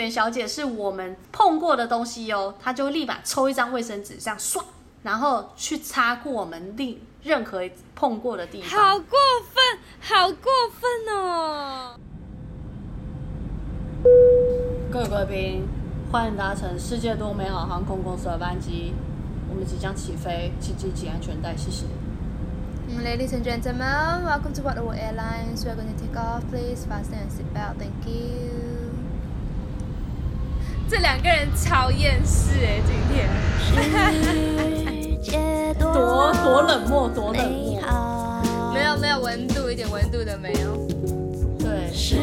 员小姐是我们碰过的东西哦，她就立马抽一张卫生纸，这样刷，然后去擦过我们另任何碰过的地方。好过分，好过分哦！各位贵宾，欢迎搭乘世界多美好航空公司的班机，我们即将起飞，请系紧安全带，谢谢。Ladies and gentlemen, welcome to World Airlines. We are going to take off. Please fasten your seatbelt. Thank you. 这两个人超厌世哎，今天。多多冷漠，多冷漠。没有没有温度，一点温度都没有。对。世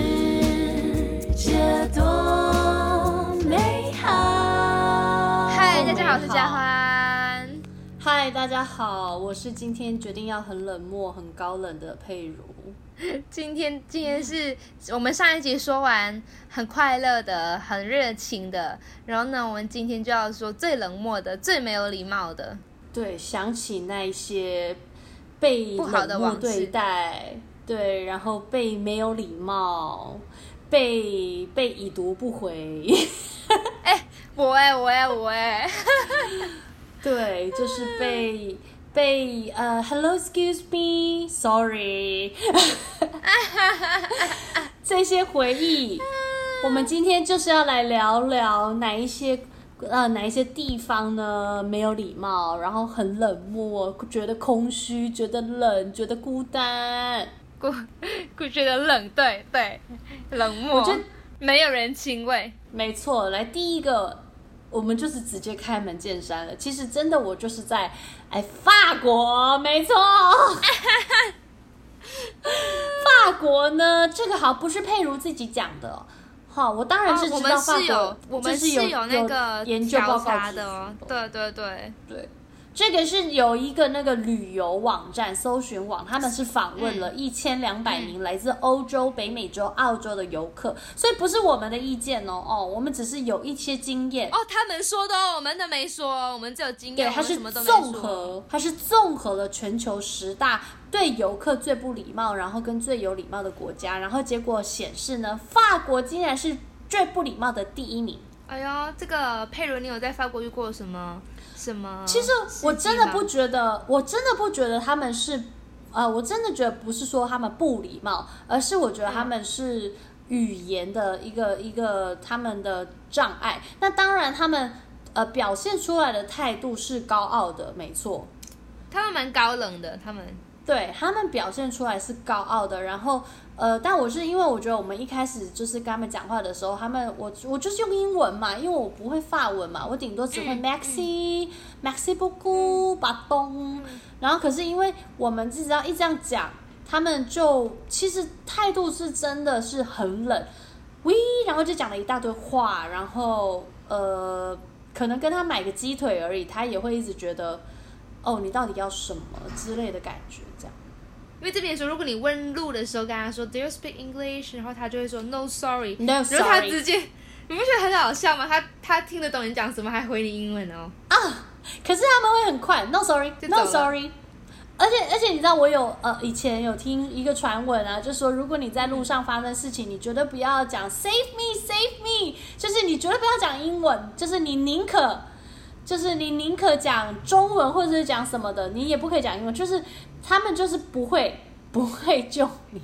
界多美好。嗨，大家好，我是佳欢。嗨，大家好，我是今天决定要很冷漠、很高冷的佩如。今天，今天是我们上一集说完很快乐的、很热情的，然后呢，我们今天就要说最冷漠的、最没有礼貌的。对，想起那些被冷漠对待，对，然后被没有礼貌，被被已读不回。哎，我哎，我哎，我哎。对，就是被被呃，Hello，Excuse me，Sorry，这些回忆，我们今天就是要来聊聊哪一些呃哪一些地方呢没有礼貌，然后很冷漠，觉得空虚，觉得冷，觉得孤单，孤孤觉得冷，对对，冷漠，我觉得没有人情味，没错，来第一个。我们就是直接开门见山了。其实真的，我就是在哎法国，没错。法国呢，这个好不是佩如自己讲的，好，我当然是知道法国，哦、我们是有，我们是有那个研究报告的哦。对对对对。这个是有一个那个旅游网站搜寻网，他们是访问了一千两百名来自欧洲、北美洲、澳洲的游客，所以不是我们的意见哦，哦，我们只是有一些经验哦，他们说的哦，我们的没说，我们只有经验，对，它是综合，它是综合了全球十大对游客最不礼貌，然后跟最有礼貌的国家，然后结果显示呢，法国竟然是最不礼貌的第一名。哎呦，这个佩伦，你有在法国遇过什么？什么？其实我真的不觉得，我真的不觉得他们是，呃，我真的觉得不是说他们不礼貌，而是我觉得他们是语言的一个一个他们的障碍。那当然，他们呃表现出来的态度是高傲的，没错。他们蛮高冷的，他们对他们表现出来是高傲的，然后。呃，但我是因为我觉得我们一开始就是跟他们讲话的时候，他们我我就是用英文嘛，因为我不会法文嘛，我顶多只会 Maxi、嗯、Maxi beaucoup 巴东，然后可是因为我们只要一这样讲，他们就其实态度是真的是很冷，喂，然后就讲了一大堆话，然后呃，可能跟他买个鸡腿而已，他也会一直觉得，哦，你到底要什么之类的感觉，为这边说，如果你问路的时候跟他说 Do you speak English？然后他就会说 No sorry。No sorry。然后他直接，你不觉得很好笑吗？他他听得懂你讲什么，还回你英文哦。啊！可是他们会很快 No sorry，No sorry。而且而且你知道我有呃以前有听一个传闻啊，就说如果你在路上发生事情，你绝对不要讲 Save me，Save me，就是你绝对不要讲英文，就是你宁可就是你宁可讲中文或者是讲什么的，你也不可以讲英文，就是。他们就是不会不会救你，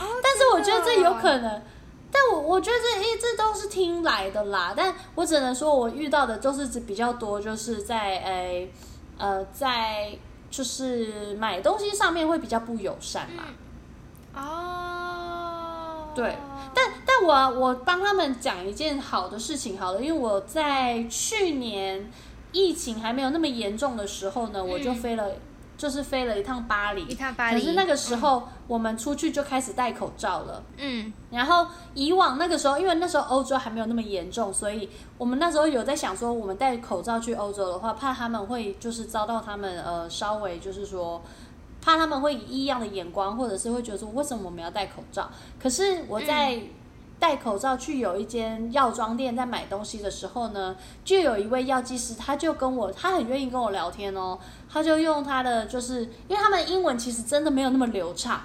哦，但是我觉得这有可能，但我我觉得这一直都是听来的啦。但我只能说，我遇到的都是比较多，就是在诶呃在就是买东西上面会比较不友善嘛。哦，对，但但我我帮他们讲一件好的事情好了，因为我在去年疫情还没有那么严重的时候呢，我就飞了。就是飞了一趟巴黎，一趟巴黎。可是那个时候我们出去就开始戴口罩了。嗯。然后以往那个时候，因为那时候欧洲还没有那么严重，所以我们那时候有在想说，我们戴口罩去欧洲的话，怕他们会就是遭到他们呃稍微就是说，怕他们会以异样的眼光，或者是会觉得说为什么我们要戴口罩？可是我在。嗯戴口罩去有一间药妆店，在买东西的时候呢，就有一位药剂师，他就跟我，他很愿意跟我聊天哦，他就用他的，就是因为他们英文其实真的没有那么流畅，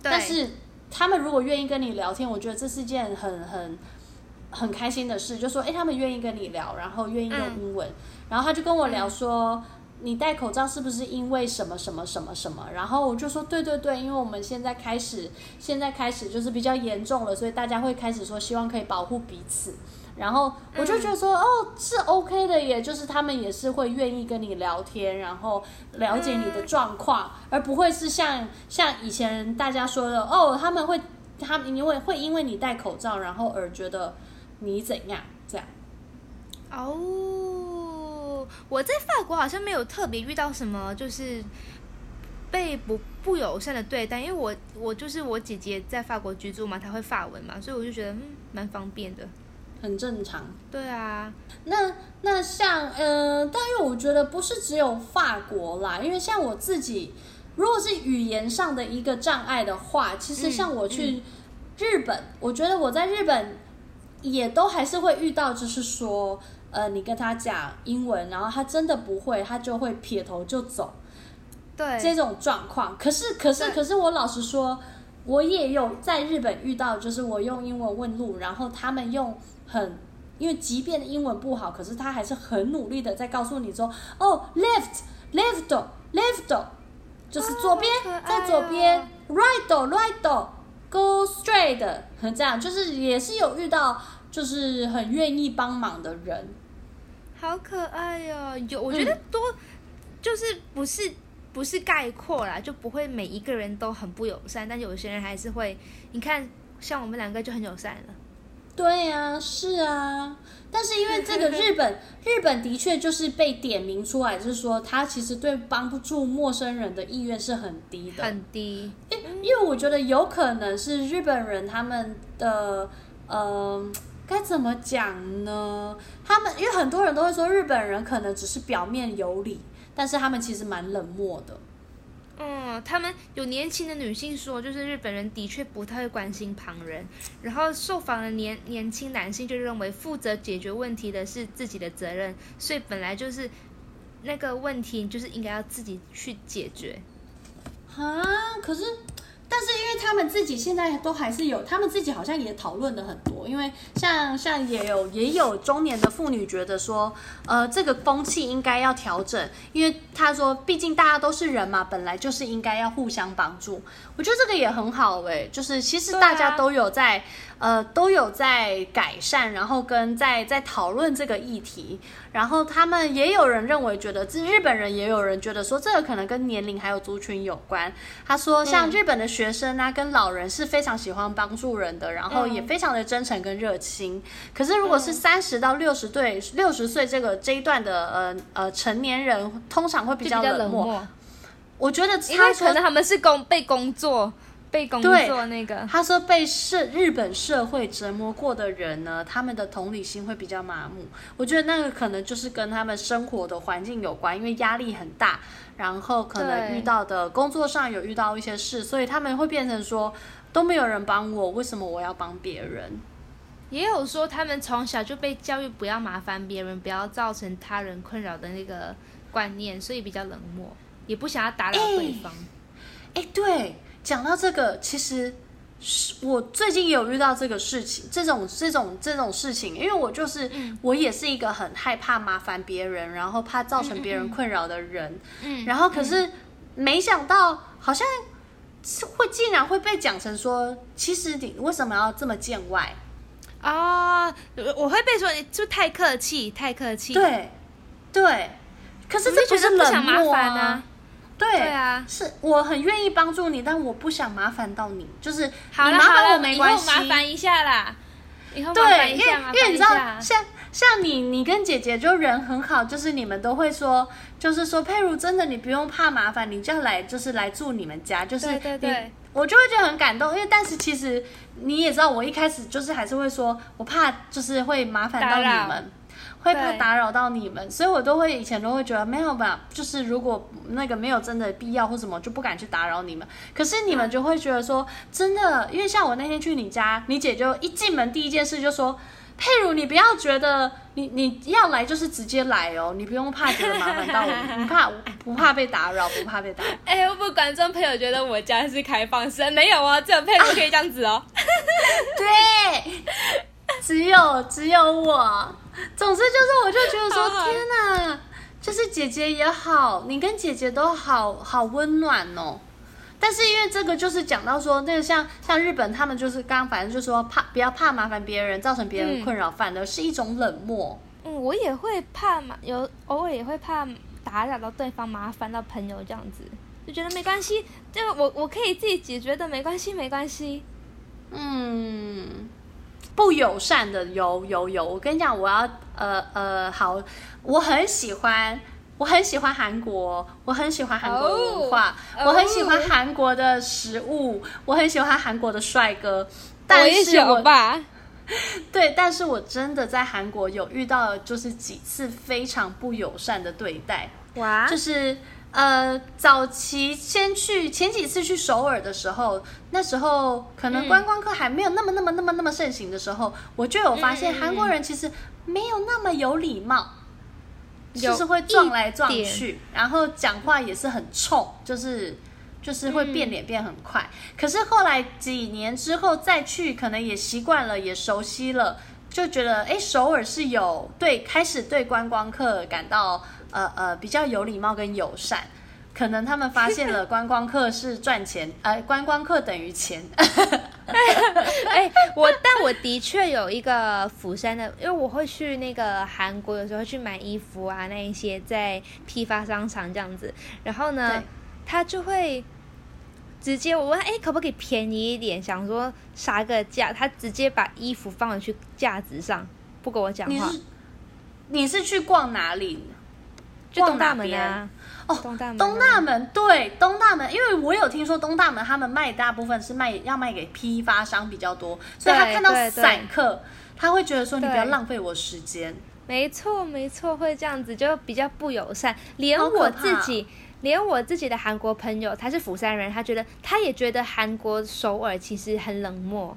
但是他们如果愿意跟你聊天，我觉得这是件很很很开心的事，就说哎，他们愿意跟你聊，然后愿意用英文，嗯、然后他就跟我聊说。你戴口罩是不是因为什么什么什么什么？然后我就说对对对，因为我们现在开始，现在开始就是比较严重了，所以大家会开始说希望可以保护彼此。然后我就觉得说，嗯、哦，是 OK 的耶，就是他们也是会愿意跟你聊天，然后了解你的状况，嗯、而不会是像像以前大家说的，哦，他们会他们因为会因为你戴口罩，然后而觉得你怎样这样。哦。我在法国好像没有特别遇到什么，就是被不不友善的对待，因为我我就是我姐姐在法国居住嘛，她会法文嘛，所以我就觉得嗯蛮方便的，很正常。对啊，那那像呃，但因为我觉得不是只有法国啦，因为像我自己，如果是语言上的一个障碍的话，其实像我去日本，嗯嗯、我觉得我在日本也都还是会遇到，就是说。呃，你跟他讲英文，然后他真的不会，他就会撇头就走。对，这种状况。可是，可是，可是，我老实说，我也有在日本遇到，就是我用英文问路，然后他们用很，因为即便英文不好，可是他还是很努力的在告诉你说，哦，left，left，left，就是左边，哦、在左边，right，right，go straight，这样，就是也是有遇到，就是很愿意帮忙的人。好可爱哟、哦！有，我觉得多，嗯、就是不是不是概括啦，就不会每一个人都很不友善，但有些人还是会。你看，像我们两个就很友善了。对呀、啊，是啊。但是因为这个日本，日本的确就是被点名出来，就是说他其实对帮助陌生人的意愿是很低的，很低。因因为我觉得有可能是日本人他们的呃。该怎么讲呢？他们因为很多人都会说日本人可能只是表面有理，但是他们其实蛮冷漠的。嗯，他们有年轻的女性说，就是日本人的确不太会关心旁人。然后受访的年年轻男性就认为，负责解决问题的是自己的责任，所以本来就是那个问题就是应该要自己去解决。啊，可是。但是因为他们自己现在都还是有，他们自己好像也讨论了很多。因为像像也有也有中年的妇女觉得说，呃，这个风气应该要调整，因为他说，毕竟大家都是人嘛，本来就是应该要互相帮助。我觉得这个也很好哎，就是其实大家都有在。呃，都有在改善，然后跟在在讨论这个议题，然后他们也有人认为，觉得这日本人也有人觉得说，这个可能跟年龄还有族群有关。他说，像日本的学生啊，跟老人是非常喜欢帮助人的，然后也非常的真诚跟热情。可是如果是三十到六十岁，六十岁这个这一段的呃呃成年人，通常会比较冷漠。我觉得他因为可能他们是工被工作。被工作那个，他说被社日本社会折磨过的人呢，他们的同理心会比较麻木。我觉得那个可能就是跟他们生活的环境有关，因为压力很大，然后可能遇到的工作上有遇到一些事，所以他们会变成说都没有人帮我，为什么我要帮别人？也有说他们从小就被教育不要麻烦别人，不要造成他人困扰的那个观念，所以比较冷漠，也不想要打扰对方。哎，对。讲到这个，其实是我最近也有遇到这个事情，这种这种这种事情，因为我就是、嗯、我也是一个很害怕麻烦别人，然后怕造成别人困扰的人，嗯，然后可是没想到好像会竟然会被讲成说，其实你为什么要这么见外啊、哦？我会被说你就太客气，太客气，对对，可是这不是冷漠啊。对，对啊，是我很愿意帮助你，但我不想麻烦到你，就是好了，你麻烦我没关系，麻烦一下啦。以后对，因为因为你知道，像像你，你跟姐姐就人很好，就是你们都会说，就是说佩如真的，你不用怕麻烦，你就要来，就是来住你们家，就是对对对，我就会觉得很感动，因为但是其实你也知道，我一开始就是还是会说，我怕就是会麻烦到你们。会怕打扰到你们，所以我都会以前都会觉得没有吧，就是如果那个没有真的必要或什么，就不敢去打扰你们。可是你们就会觉得说，真的，因为像我那天去你家，你姐就一进门第一件事就说：“佩如，你不要觉得你你要来就是直接来哦，你不用怕觉得麻烦到我，不怕不怕被打扰，不怕被打扰。” 哎，会不会观众朋友觉得我家是开放式？没有啊，只有佩如可以这样子哦。对。只有只有我。总之就是，我就觉得说，天哪，就是姐姐也好，你跟姐姐都好好温暖哦。但是因为这个就是讲到说，那个像像日本他们就是刚刚反正就说怕不要怕麻烦别人，造成别人困扰，反而是一种冷漠。嗯，我也会怕嘛，有偶尔也会怕打扰到对方，麻烦到朋友这样子，就觉得没关系，这个我我可以自己解决的，没关系没关系。嗯，不友善的有有有，我跟你讲，我要呃呃好，我很喜欢。我很喜欢韩国，我很喜欢韩国文化，oh, 我很喜欢韩国的食物，oh. 我很喜欢韩国的帅哥。但是我，我吧，对，但是我真的在韩国有遇到，就是几次非常不友善的对待。哇，就是呃，早期先去前几次去首尔的时候，那时候可能观光客还没有那么那么那么那么盛行的时候，嗯、我就有发现韩国人其实没有那么有礼貌。就是会撞来撞去，然后讲话也是很冲，就是就是会变脸变很快。嗯。可是后来几年之后再去，可能也习惯了，也熟悉了，就觉得哎，首尔是有对开始对观光客感到呃呃比较有礼貌跟友善。可能他们发现了观光客是赚钱，呃，观光客等于钱。哎，我但我的确有一个釜山的，因为我会去那个韩国，有时候去买衣服啊，那一些在批发商场这样子。然后呢，他就会直接我问，哎，可不可以便宜一点？想说杀个价，他直接把衣服放回去架子上，不跟我讲话。你是你是去逛哪里？就东大门啊。哦，东大门，东大门对东大门，因为我有听说东大门他们卖大部分是卖要卖给批发商比较多，所以他看到散客，他会觉得说，你不要浪费我时间。没错没错，会这样子就比较不友善。连我自己，连我自己的韩国朋友，他是釜山人，他觉得他也觉得韩国首尔其实很冷漠。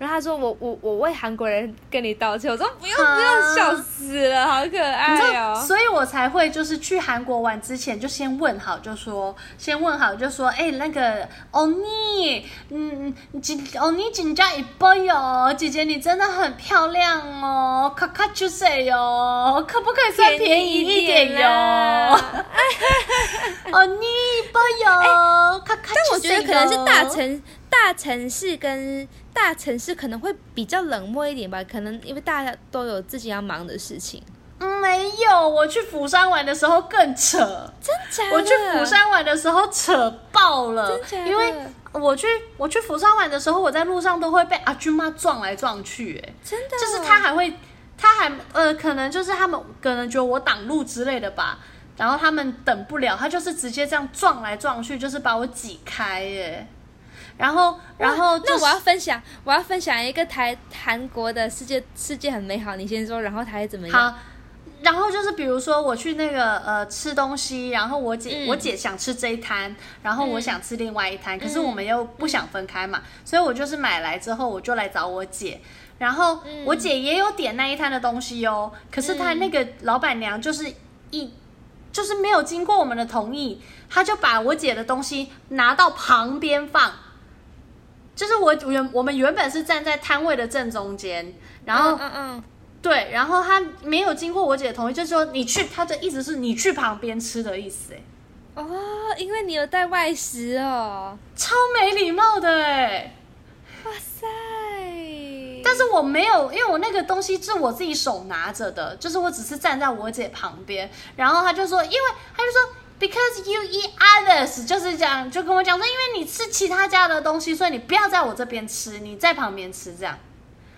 然后他说我我我为韩国人跟你道歉，我说不用不用，笑死了，好可爱哦！所以我才会就是去韩国玩之前就先问好，就说先问好就说，哎，那个欧尼，嗯，欧尼紧张一波哟，姐姐你真的很漂亮哦，卡卡出水哟，可不可以算便宜一点哟？欧尼波哟，卡卡。但我觉得可能是大城大城市跟。大城市可能会比较冷漠一点吧，可能因为大家都有自己要忙的事情。嗯，没有，我去釜山玩的时候更扯，真假的？我去釜山玩的时候扯爆了，真假的？因为我去我去釜山玩的时候，我在路上都会被阿君妈撞来撞去，哎，真的，就是他还会，他还呃，可能就是他们可能觉得我挡路之类的吧，然后他们等不了，他就是直接这样撞来撞去，就是把我挤开，哎。然后，然后、就是、那我要分享，我要分享一个台韩国的世界，世界很美好。你先说，然后台怎么样？好，然后就是比如说我去那个呃吃东西，然后我姐、嗯、我姐想吃这一摊，然后我想吃另外一摊，嗯、可是我们又不想分开嘛，嗯、所以我就是买来之后我就来找我姐，然后我姐也有点那一摊的东西哦，可是她那个老板娘就是一就是没有经过我们的同意，她就把我姐的东西拿到旁边放。就是我原我们原本是站在摊位的正中间，然后嗯嗯，对，然后他没有经过我姐的同意，就是说你去，他的意思是你去旁边吃的意思，哎，哦，因为你有带外食哦，超没礼貌的哎，哇塞！但是我没有，因为我那个东西是我自己手拿着的，就是我只是站在我姐旁边，然后他就说，因为他就说。Because you eat others，就是讲，就跟我讲说，因为你吃其他家的东西，所以你不要在我这边吃，你在旁边吃，这样。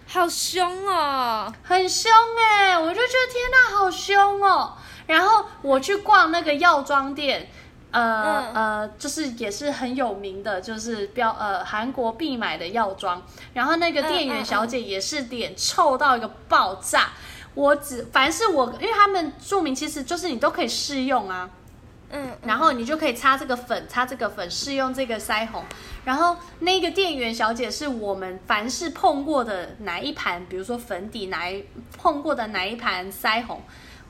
好凶哦，很凶哎，我就觉得天哪，好凶哦。然后我去逛那个药妆店，呃、嗯、呃，就是也是很有名的，就是标呃韩国必买的药妆。然后那个店员小姐也是脸臭到一个爆炸。我只凡是我，因为他们注明其实就是你都可以试用啊。嗯，然后你就可以擦这个粉，擦这个粉，试用这个腮红。然后那个店员小姐是我们凡是碰过的哪一盘，比如说粉底，哪一碰过的哪一盘腮红，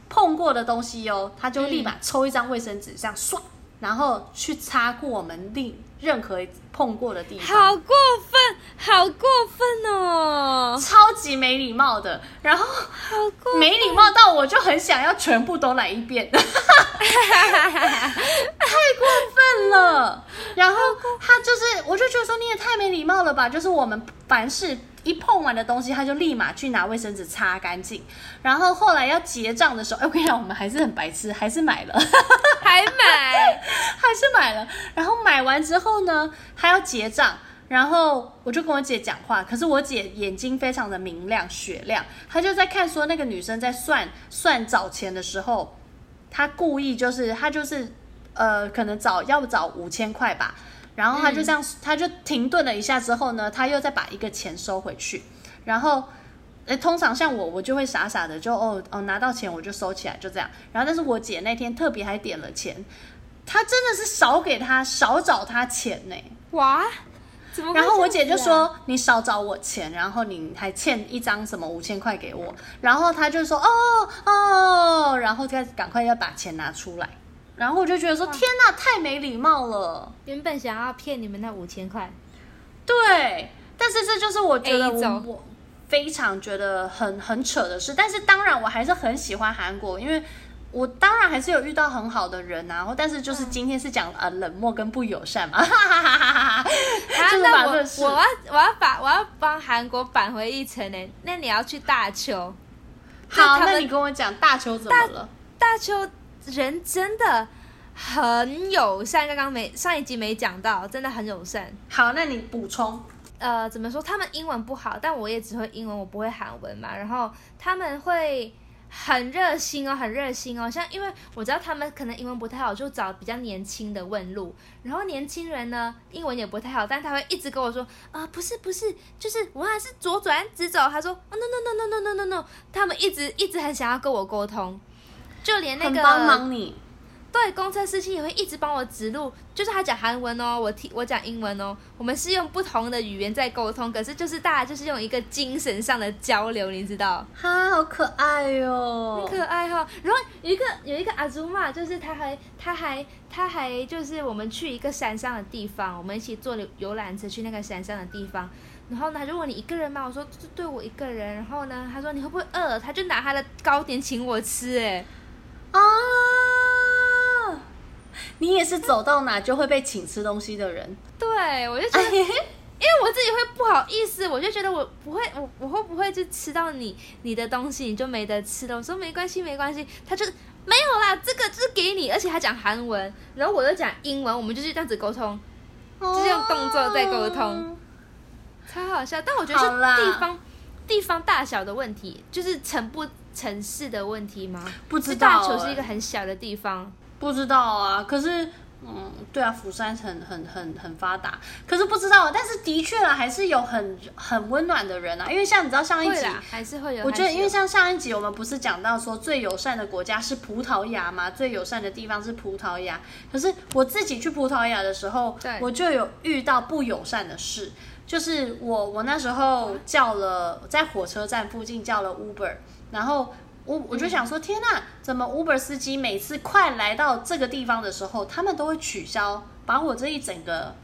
碰过的东西哦，她就立马抽一张卫生纸，这样刷，然后去擦过我们另任何碰过的地方。好过分，好过分哦！超级没礼貌的，然后好过分没礼貌到我就很想要全部都来一遍，太过分了。然后他就是，我就觉得说你也太没礼貌了吧，就是我们凡事。一碰完的东西，他就立马去拿卫生纸擦干净。然后后来要结账的时候，哎，我跟你讲，我们还是很白痴，还是买了，还买，还是买了。然后买完之后呢，他要结账，然后我就跟我姐讲话，可是我姐眼睛非常的明亮雪亮，她就在看说那个女生在算算找钱的时候，她故意就是她就是呃，可能找要不找五千块吧。然后他就这样，嗯、他就停顿了一下之后呢，他又再把一个钱收回去。然后，诶，通常像我，我就会傻傻的就哦哦拿到钱我就收起来，就这样。然后，但是我姐那天特别还点了钱，她真的是少给他少找他钱呢。哇，怎么、啊？然后我姐就说你少找我钱，然后你还欠一张什么五千块给我。然后她就说哦哦，然后再赶快要把钱拿出来。然后我就觉得说，天哪，太没礼貌了！原本想要骗你们那五千块，对，但是这就是我觉得我我非常觉得很很扯的事。但是当然，我还是很喜欢韩国，因为我当然还是有遇到很好的人啊。然后，但是就是今天是讲呃冷漠跟不友善嘛。哈哈哈哈哈哈！那我我要我要把我要帮韩国扳回一城呢。那你要去大邱？好，那你跟我讲大邱怎么了？大邱。人真的很友善，刚刚没上一集没讲到，真的很友善。好，那你补充。呃，怎么说？他们英文不好，但我也只会英文，我不会韩文嘛。然后他们会很热心哦，很热心哦。像因为我知道他们可能英文不太好，就找比较年轻的问路。然后年轻人呢，英文也不太好，但他会一直跟我说啊、呃，不是不是，就是我还是左转直走。他说、哦、no no no no no no no no，他们一直一直很想要跟我沟通。就连那个帮忙你，对，公车司机也会一直帮我指路。就是他讲韩文哦，我听我讲英文哦，我们是用不同的语言在沟通，可是就是大家就是用一个精神上的交流，你知道？哈，好可爱哟、哦，很可爱哈、哦。然后有一个有一个阿祖玛，就是他还他还他还就是我们去一个山上的地方，我们一起坐游览车去那个山上的地方。然后呢，他就问你一个人吗？我说就对我一个人。然后呢，他说你会不会饿？他就拿他的糕点请我吃，哎。啊！你也是走到哪就会被请吃东西的人。对，我就觉得，因为我自己会不好意思，我就觉得我不会，我我会不会就吃到你你的东西，你就没得吃了？我说没关系，没关系。他就没有啦，这个就是给你，而且他讲韩文，然后我就讲英文，我们就是这样子沟通，就是用动作在沟通，超好笑。但我觉得是地方地方大小的问题，就是成不。城市的问题吗？不知道、欸。大球是一个很小的地方。不知道啊，可是，嗯，对啊，釜山很很很很发达，可是不知道，但是的确啊，还是有很很温暖的人啊。因为像你知道上一集还是会有，我觉得因为像上一集我们不是讲到说最友善的国家是葡萄牙吗？最友善的地方是葡萄牙。可是我自己去葡萄牙的时候，我就有遇到不友善的事，就是我我那时候叫了在火车站附近叫了 Uber。然后我我就想说，天哪，怎么 Uber 司机每次快来到这个地方的时候，他们都会取消，把我这一整个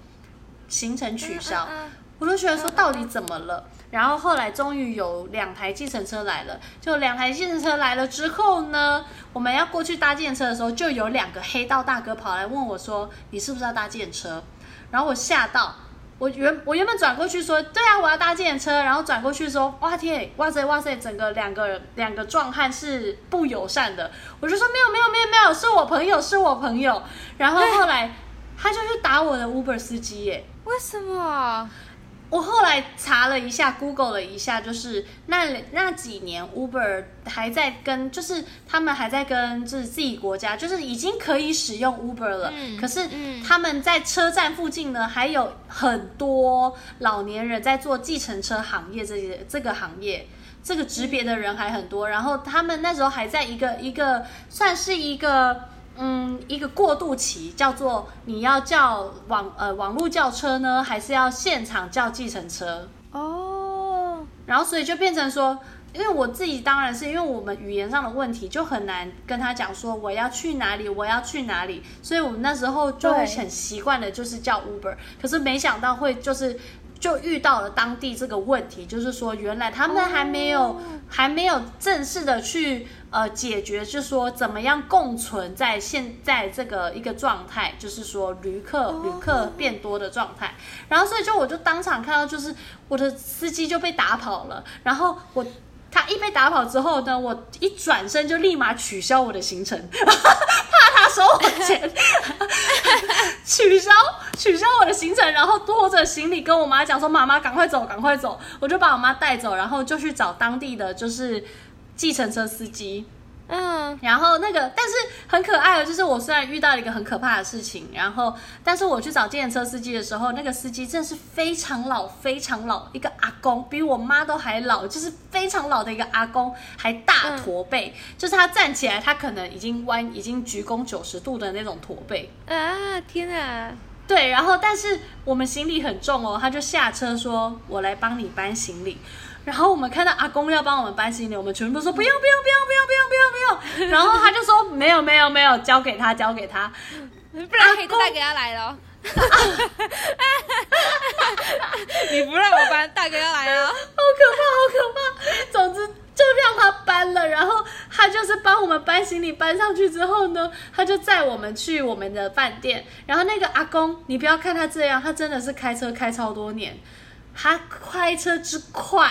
行程取消。我就觉得说，到底怎么了？然后后来终于有两台计程车来了，就两台计程车来了之后呢，我们要过去搭计程车的时候，就有两个黑道大哥跑来问我说：“你是不是要搭计程车？”然后我吓到。我原我原本转过去说，对啊，我要搭这辆车，然后转过去说，哇天，哇塞哇塞，整个两个两个壮汉是不友善的，我就说没有没有没有没有，是我朋友是我朋友，然后后来他就去打我的 Uber 司机耶，为什么？我后来查了一下，Google 了一下，就是那那几年 Uber 还在跟，就是他们还在跟，就是自己国家，就是已经可以使用 Uber 了。嗯，可是他们在车站附近呢，还有很多老年人在做计程车行业，这些这个行业，这个职别的人还很多。然后他们那时候还在一个一个，算是一个。嗯，一个过渡期叫做你要叫网呃网络叫车呢，还是要现场叫计程车？哦，然后所以就变成说，因为我自己当然是因为我们语言上的问题，就很难跟他讲说我要去哪里，我要去哪里，所以我们那时候就会很习惯的，就是叫 Uber。可是没想到会就是。就遇到了当地这个问题，就是说，原来他们还没有、oh. 还没有正式的去呃解决，就是说怎么样共存在现在这个一个状态，就是说旅客旅客变多的状态。然后所以就我就当场看到，就是我的司机就被打跑了，然后我。他一被打跑之后呢，我一转身就立马取消我的行程，收我钱，取消取消我的行程，然后拖着行李跟我妈讲说：“妈妈，赶快走，赶快走！”我就把我妈带走，然后就去找当地的就是计程车司机。嗯，然后那个，但是很可爱的，就是我虽然遇到了一个很可怕的事情，然后，但是我去找计程车司机的时候，那个司机真的是非常老，非常老，一个阿公，比我妈都还老，就是非常老的一个阿公，还大驼背，嗯、就是他站起来，他可能已经弯，已经鞠躬九十度的那种驼背。啊，天啊！对，然后，但是我们行李很重哦，他就下车说：“我来帮你搬行李。”然后我们看到阿公要帮我们搬行李，我们全部说不用不用不用不用不用不用不用。然后他就说没有没有没有，交给他交给他，不然黑带给他来了。你不让我搬，大哥要来了，好可怕好可怕。总之就让他搬了，然后他就是帮我们搬行李搬上去之后呢，他就载我们去我们的饭店。然后那个阿公，你不要看他这样，他真的是开车开超多年，他开车之快。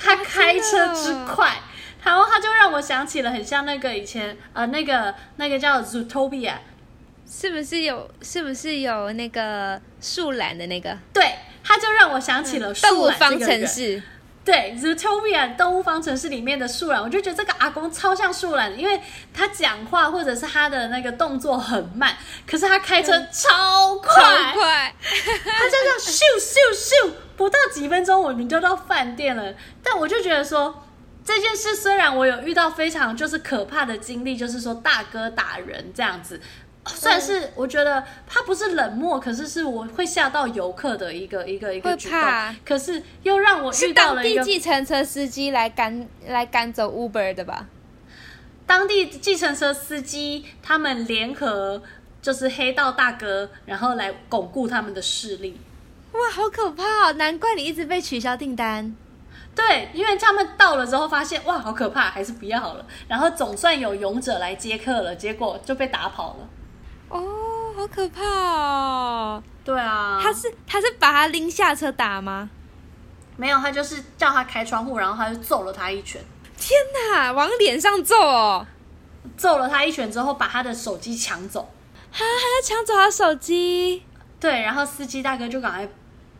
他开车之快，然后他就让我想起了很像那个以前呃那个那个叫 Zootopia，是不是有是不是有那个树懒的那个？对，他就让我想起了树懒、这个、动物方程式。对，Zootopia 动物方程式里面的树懒，我就觉得这个阿公超像树懒，因为他讲话或者是他的那个动作很慢，可是他开车超快，超快，他就这样咻咻咻。不到几分钟，我们就到饭店了。但我就觉得说，这件事虽然我有遇到非常就是可怕的经历，就是说大哥打人这样子，算是我觉得他不是冷漠，可是是我会吓到游客的一个一个一个举动。可是又让我遇到了一个计程车司机来赶来赶走 Uber 的吧？当地计程车司机他们联合就是黑道大哥，然后来巩固他们的势力。哇，好可怕哦！难怪你一直被取消订单。对，因为他们到了之后发现，哇，好可怕，还是不要好了。然后总算有勇者来接客了，结果就被打跑了。哦，好可怕哦！对啊，他是他是把他拎下车打吗？没有，他就是叫他开窗户，然后他就揍了他一拳。天哪，往脸上揍哦！揍了他一拳之后，把他的手机抢走。哈，还要抢走他手机？对，然后司机大哥就赶快。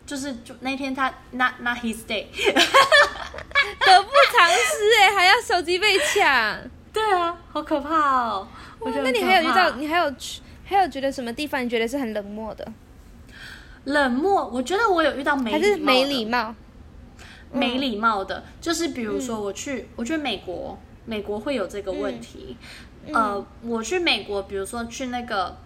就是就那天他 not not his day，得不偿失哎，还要手机被抢。对啊，好可怕哦！我觉得。那你还有遇到你还有还有觉得什么地方你觉得是很冷漠的？冷漠，我觉得我有遇到没礼貌的。还是没礼貌？没礼貌的，就是比如说我去，嗯、我觉得美国美国会有这个问题。嗯、呃，我去美国，比如说去那个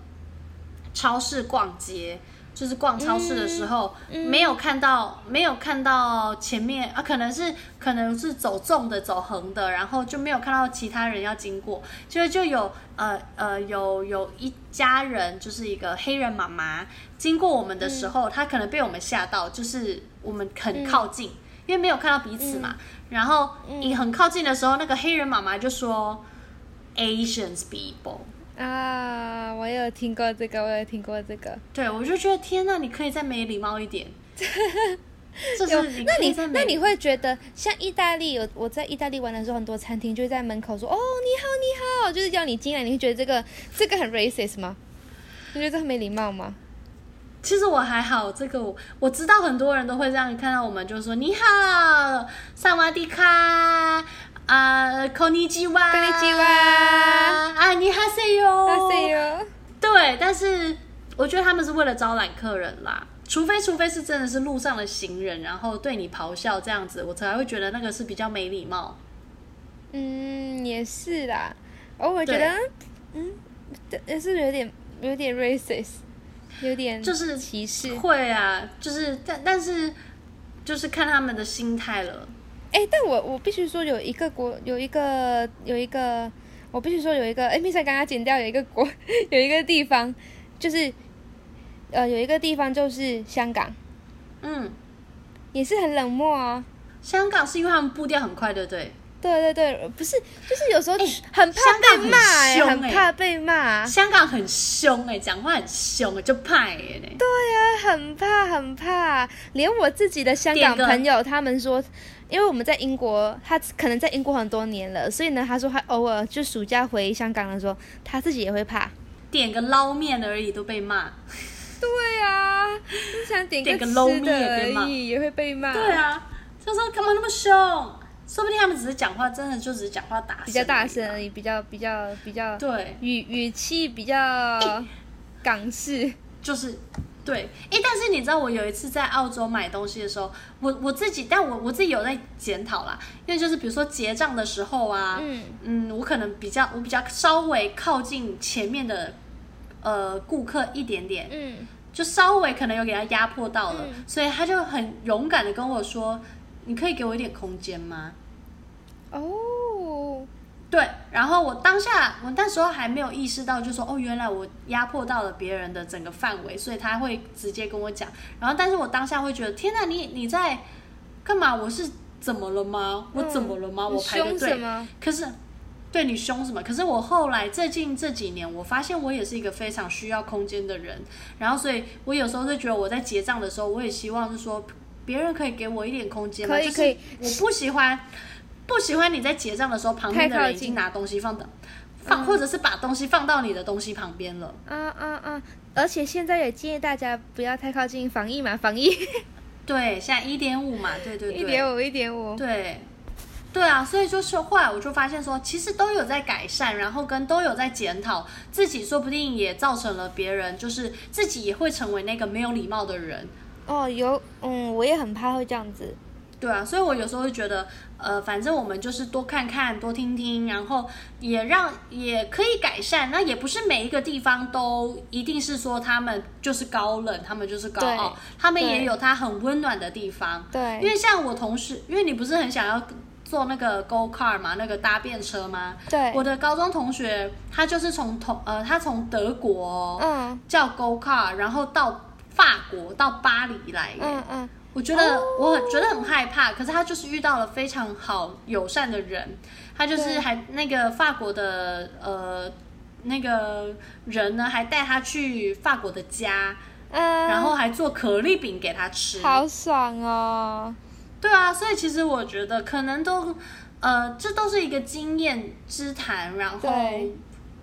超市逛街。就是逛超市的时候，嗯。嗯、没有看到，没有看到前面啊，可能是可能是走纵的，走横的，然后就没有看到其他人要经过，就就有呃呃有有一家人，就是一个黑人妈妈经过我们的时候，她、嗯、可能被我们吓到，就是我们很靠近，嗯、因为没有看到彼此嘛，嗯、然后你很靠近的时候，那个黑人妈妈就说、嗯、Asians people。啊，我有听过这个，我有听过这个。对，我就觉得天哪，你可以再没礼貌一点。就是，那你那你会觉得像意大利有我在意大利玩的时候，很多餐厅就在门口说：“哦，你好，你好”，就是叫你进来。你会觉得这个 这个很 racist 吗？你觉得这很没礼貌吗？其实我还好，这个我我知道很多人都会这样，你看到我们就说：“你好，萨瓦迪卡。”啊，こんにちは，こんにちは，啊，你好，say 哟，好，say 哟。对，但是我觉得他们是为了招揽客人啦，除非除非是真的是路上的行人，然后对你咆哮这样子，我才会觉得那个是比较没礼貌。嗯，也是啦，哦，我觉得，嗯，也是有点有点 racist，有点就是歧视。会啊，就是但但是就是看他们的心态了。 哎，但我我必须说有一个国有一个有一个，我必须说有一个，哎，蜜赛刚刚剪掉有一个国有一个地方，就是呃有一个地方就是香港，嗯，也是很冷漠啊。香港是因为他们步调很快，对不对？对对对，不是，就是有时候很怕被骂，哎，很怕被骂。香港很凶哎，讲话很凶哎，就怕哎。对呀，很怕很怕，连我自己的香港朋友他们说，因为我们在英国，他可能在英国很多年了，所以呢，他说他偶尔就暑假回香港的时候，他自己也会怕。点个捞面而已都被骂。对啊，就想点个捞面而已也会被骂。对啊，就说干嘛那么凶？说不定他们只是讲话，真的就只是讲话大声，比较大声而已，比较比较比较对语语气比较港式，就是对。哎，但是你知道，我有一次在澳洲买东西的时候，我我自己，但我我自己有在检讨啦，因为就是比如说结账的时候啊，嗯嗯，我可能比较我比较稍微靠近前面的呃顾客一点点，嗯，就稍微可能有给他压迫到了，嗯，所以他就很勇敢的跟我说。你可以给我一点空间吗？哦，oh. 对，然后我当下我那时候还没有意识到，就说哦，原来我压迫到了别人的整个范围，所以他会直接跟我讲。然后，但是我当下会觉得，天哪，你你在干嘛？我是怎么了吗？我怎么了吗？嗯、我排个队，可是对你凶什么？可是我后来最近这几年，我发现我也是一个非常需要空间的人。然后，所以我有时候就觉得我在结账的时候，我也希望是说。别人可以给我一点空间吗？可以可以，就是我不喜欢，不喜欢你在结账的时候，旁边的人已经拿东西放的，放或者是把东西放到你的东西旁边了。嗯嗯嗯，而且现在也建议大家不要太靠近，防疫嘛，防疫。对，现在一点五嘛，对对对，一点五一点五，对，对啊，所以就是后来我就发现说，其实都有在改善，然后跟都有在检讨自己，说不定也造成了别人，就是自己也会成为那个没有礼貌的人。哦，有，嗯，我也很怕会这样子。对啊，所以我有时候会觉得，呃，反正我们就是多看看，多听听，然后也让也可以改善。那也不是每一个地方都一定是说他们就是高冷，他们就是高傲，他们也有他很温暖的地方。对，因为像我同事，因为你不是很想要坐那个 go car 嘛，那个搭便车吗？对，我的高中同学，他就是从同呃，他从德国，嗯，叫 go car，然后到。法国到巴黎来耶，嗯嗯，我觉得我很觉得很害怕，可是他就是遇到了非常好友善的人，他就是还那个法国的呃那个人呢，还带他去法国的家，嗯，然后还做可丽饼给他吃，好爽哦。对啊，所以其实我觉得可能都呃这都是一个经验之谈，然后。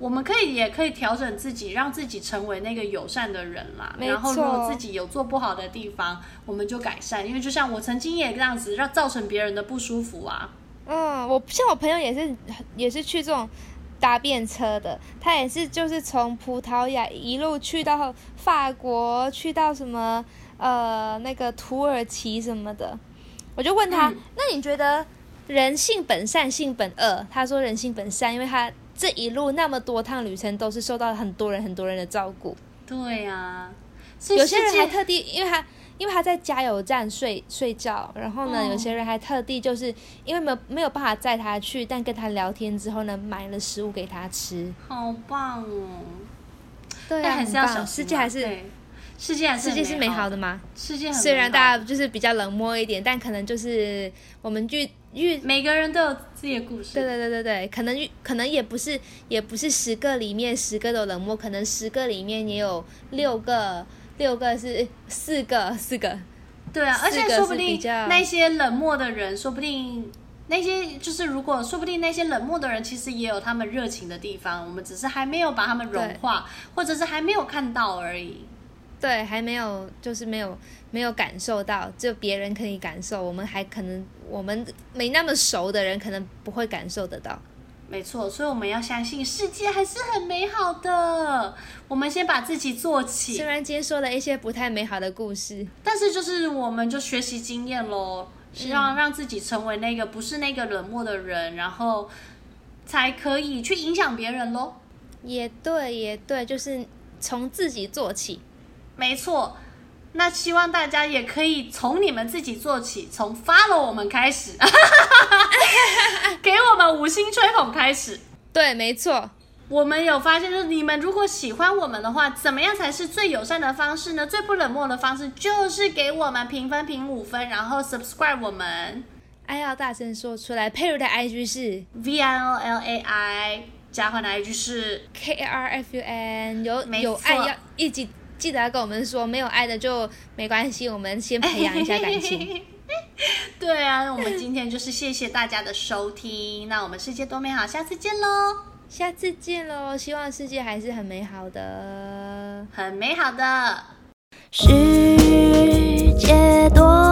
我们可以也可以调整自己，让自己成为那个友善的人啦。然后如果自己有做不好的地方，我们就改善。因为就像我曾经也这样子，让造成别人的不舒服啊。嗯，我像我朋友也是，也是去这种搭便车的。他也是，就是从葡萄牙一路去到法国，去到什么呃那个土耳其什么的。我就问他，嗯，那你觉得人性本善，性本恶？他说人性本善，因为他。这一路那么多趟旅程，都是受到很多人很多人的照顾。对呀、啊，有些人还特地，因为他因为他在加油站睡睡觉，然后呢，哦、有些人还特地就是因为没有没有办法载他去，但跟他聊天之后呢，买了食物给他吃。好棒哦！对啊，很棒。世界还是世界还是世界是美好的吗？世界虽然大家就是比较冷漠一点，但可能就是我们就。因为每个人都有自己的故事。对对对对对，可能可能也不是也不是十个里面十个都冷漠，可能十个里面也有六个六个是四个四个。对啊，而且说不定那些冷漠的人，说不定那些就是如果说不定那些冷漠的人，其实也有他们热情的地方，我们只是还没有把他们融化，或者是还没有看到而已。对，还没有，就是没有没有感受到，就别人可以感受，我们还可能我们没那么熟的人可能不会感受得到。没错，所以我们要相信世界还是很美好的。我们先把自己做起。虽然今天说了一些不太美好的故事，但是就是我们就学习经验喽，希望让自己成为那个不是那个冷漠的人，然后才可以去影响别人喽。也对，也对，就是从自己做起。没错，那希望大家也可以从你们自己做起，从 follow 我们开始，给我们五星吹捧开始。对，没错。我们有发现，就是你们如果喜欢我们的话，怎么样才是最友善的方式呢？最不冷漠的方式就是给我们评分评五分，然后 subscribe 我们。爱要大声说出来。佩如的 IG 是 V I O L A I，嘉欢的 IG 是 K R F U N。有有爱要一起记得要跟我们说，没有爱的就没关系，我们先培养一下感情。对啊，我们今天就是谢谢大家的收听，那我们世界多美好，下次见喽。下次见喽！希望世界还是很美好的，很美好的。世界多。